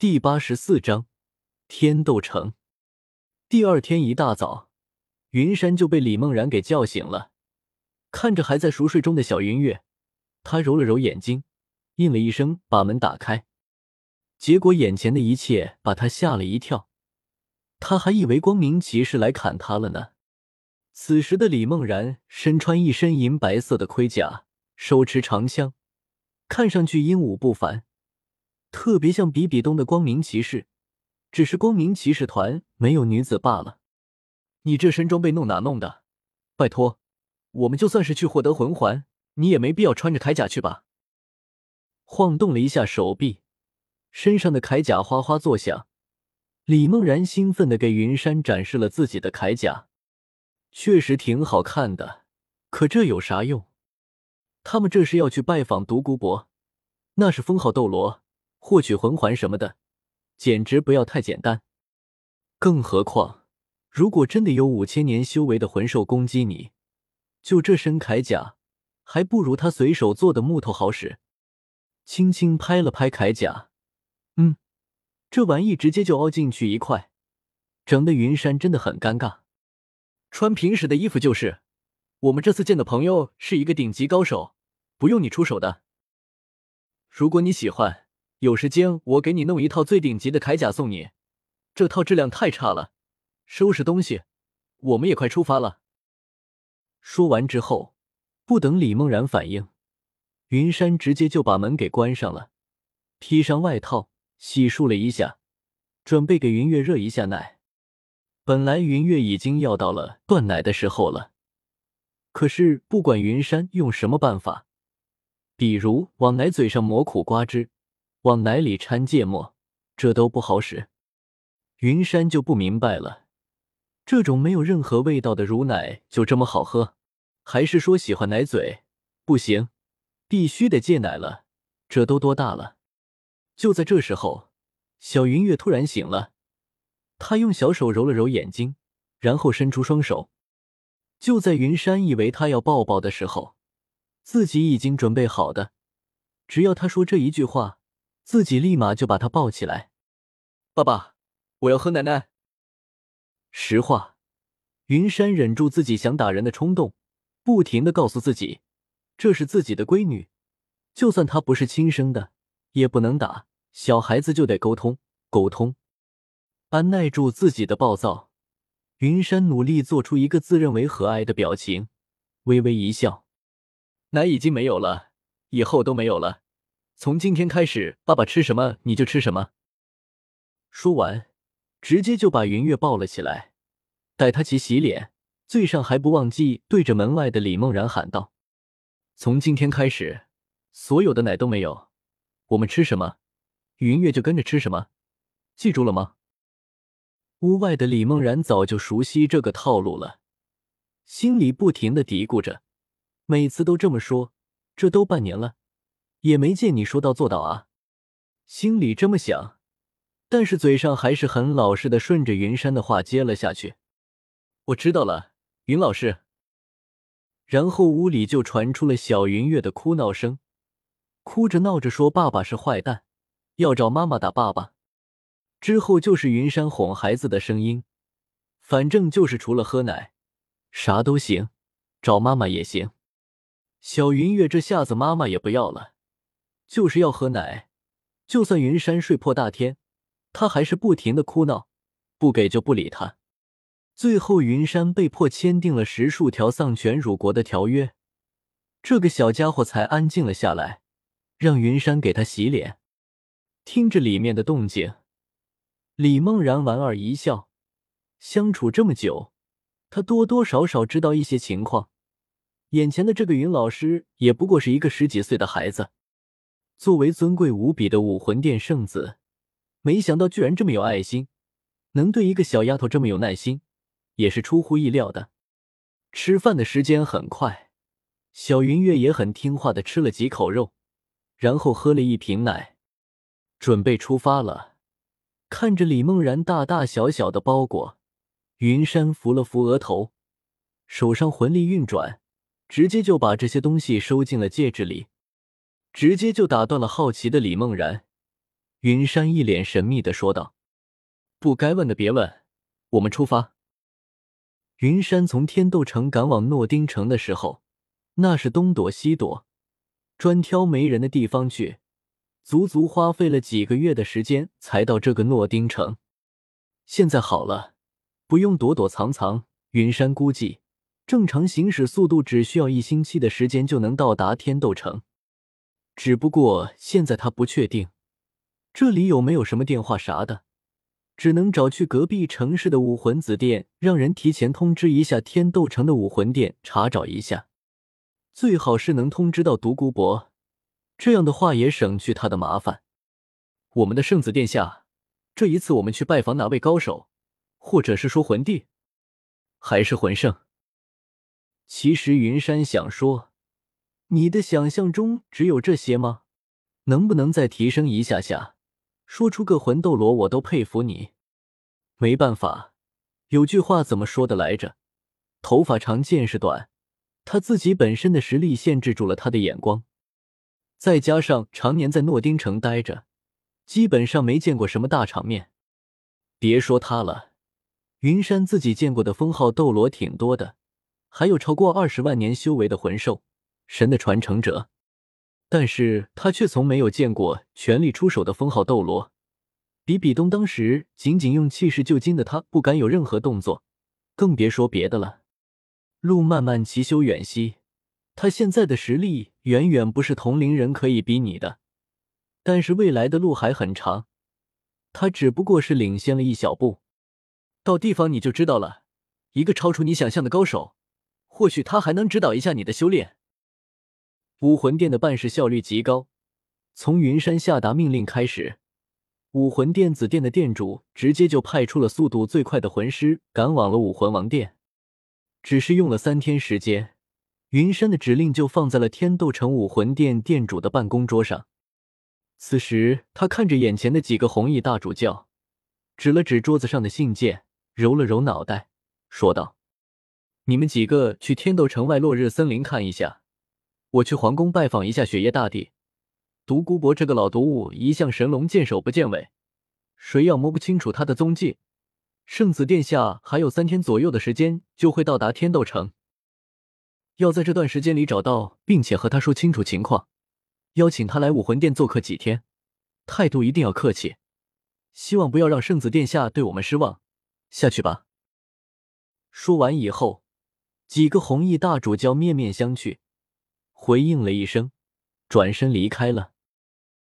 第八十四章天斗城。第二天一大早，云山就被李梦然给叫醒了。看着还在熟睡中的小云月，他揉了揉眼睛，应了一声，把门打开。结果眼前的一切把他吓了一跳，他还以为光明骑士来砍他了呢。此时的李梦然身穿一身银白色的盔甲，手持长枪，看上去英武不凡。特别像比比东的光明骑士，只是光明骑士团没有女子罢了。你这身装备弄哪弄的？拜托，我们就算是去获得魂环，你也没必要穿着铠甲去吧？晃动了一下手臂，身上的铠甲哗哗作响。李梦然兴奋的给云山展示了自己的铠甲，确实挺好看的。可这有啥用？他们这是要去拜访独孤博，那是封号斗罗。获取魂环什么的，简直不要太简单。更何况，如果真的有五千年修为的魂兽攻击你，就这身铠甲，还不如他随手做的木头好使。轻轻拍了拍铠甲，嗯，这玩意直接就凹进去一块，整的云山真的很尴尬。穿平时的衣服就是。我们这次见的朋友是一个顶级高手，不用你出手的。如果你喜欢。有时间我给你弄一套最顶级的铠甲送你，这套质量太差了。收拾东西，我们也快出发了。说完之后，不等李梦然反应，云山直接就把门给关上了，披上外套，洗漱了一下，准备给云月热一下奶。本来云月已经要到了断奶的时候了，可是不管云山用什么办法，比如往奶嘴上抹苦瓜汁。往奶里掺芥末，这都不好使。云山就不明白了，这种没有任何味道的乳奶就这么好喝？还是说喜欢奶嘴？不行，必须得戒奶了。这都多大了？就在这时候，小云月突然醒了，她用小手揉了揉眼睛，然后伸出双手。就在云山以为他要抱抱的时候，自己已经准备好的，只要他说这一句话。自己立马就把他抱起来，爸爸，我要喝奶奶。实话，云山忍住自己想打人的冲动，不停的告诉自己，这是自己的闺女，就算她不是亲生的，也不能打。小孩子就得沟通，沟通。按耐住自己的暴躁，云山努力做出一个自认为和蔼的表情，微微一笑。奶已经没有了，以后都没有了。从今天开始，爸爸吃什么你就吃什么。说完，直接就把云月抱了起来，带她去洗脸，嘴上还不忘记对着门外的李梦然喊道：“从今天开始，所有的奶都没有，我们吃什么，云月就跟着吃什么，记住了吗？”屋外的李梦然早就熟悉这个套路了，心里不停的嘀咕着，每次都这么说，这都半年了。也没见你说到做到啊，心里这么想，但是嘴上还是很老实的顺着云山的话接了下去。我知道了，云老师。然后屋里就传出了小云月的哭闹声，哭着闹着说爸爸是坏蛋，要找妈妈打爸爸。之后就是云山哄孩子的声音，反正就是除了喝奶，啥都行，找妈妈也行。小云月这下子妈妈也不要了。就是要喝奶，就算云山睡破大天，他还是不停的哭闹，不给就不理他。最后，云山被迫签订了十数条丧权辱国的条约，这个小家伙才安静了下来，让云山给他洗脸。听着里面的动静，李梦然莞尔一笑，相处这么久，他多多少少知道一些情况。眼前的这个云老师也不过是一个十几岁的孩子。作为尊贵无比的武魂殿圣子，没想到居然这么有爱心，能对一个小丫头这么有耐心，也是出乎意料的。吃饭的时间很快，小云月也很听话的吃了几口肉，然后喝了一瓶奶，准备出发了。看着李梦然大大小小的包裹，云山扶了扶额头，手上魂力运转，直接就把这些东西收进了戒指里。直接就打断了好奇的李梦然，云山一脸神秘的说道：“不该问的别问，我们出发。”云山从天斗城赶往诺丁城的时候，那是东躲西躲，专挑没人的地方去，足足花费了几个月的时间才到这个诺丁城。现在好了，不用躲躲藏藏，云山估计正常行驶速度只需要一星期的时间就能到达天斗城。只不过现在他不确定这里有没有什么电话啥的。只能找去隔壁城市的武魂子店，让人提前通知一下天斗城的武魂殿，查找一下。最好是能通知到独孤博，这样的话也省去他的麻烦。我们的圣子殿下，这一次我们去拜访哪位高手，或者是说魂帝，还是魂圣？其实云山想说，你的想象中只有这些吗？能不能再提升一下下？说出个魂斗罗，我都佩服你。没办法，有句话怎么说的来着？头发长，见识短。他自己本身的实力限制住了他的眼光，再加上常年在诺丁城待着，基本上没见过什么大场面。别说他了，云山自己见过的封号斗罗挺多的，还有超过二十万年修为的魂兽、神的传承者。但是他却从没有见过全力出手的封号斗罗。比比东当时仅仅用气势就惊的他不敢有任何动作，更别说别的了。路漫漫其修远兮，他现在的实力远远不是同龄人可以比拟的。但是未来的路还很长，他只不过是领先了一小步。到地方你就知道了，一个超出你想象的高手，或许他还能指导一下你的修炼。武魂殿的办事效率极高，从云山下达命令开始，武魂殿子殿的殿主直接就派出了速度最快的魂师，赶往了武魂王殿。只是用了三天时间，云山的指令就放在了天斗城武魂殿殿主的办公桌上。此时，他看着眼前的几个红衣大主教，指了指桌子上的信件，揉了揉脑袋，说道：“你们几个去天斗城外落日森林看一下。”我去皇宫拜访一下雪夜大帝，独孤博这个老毒物一向神龙见首不见尾，谁要摸不清楚他的踪迹，圣子殿下还有三天左右的时间就会到达天斗城，要在这段时间里找到，并且和他说清楚情况，邀请他来武魂殿做客几天，态度一定要客气，希望不要让圣子殿下对我们失望。下去吧。说完以后，几个红衣大主教面面相觑。回应了一声，转身离开了。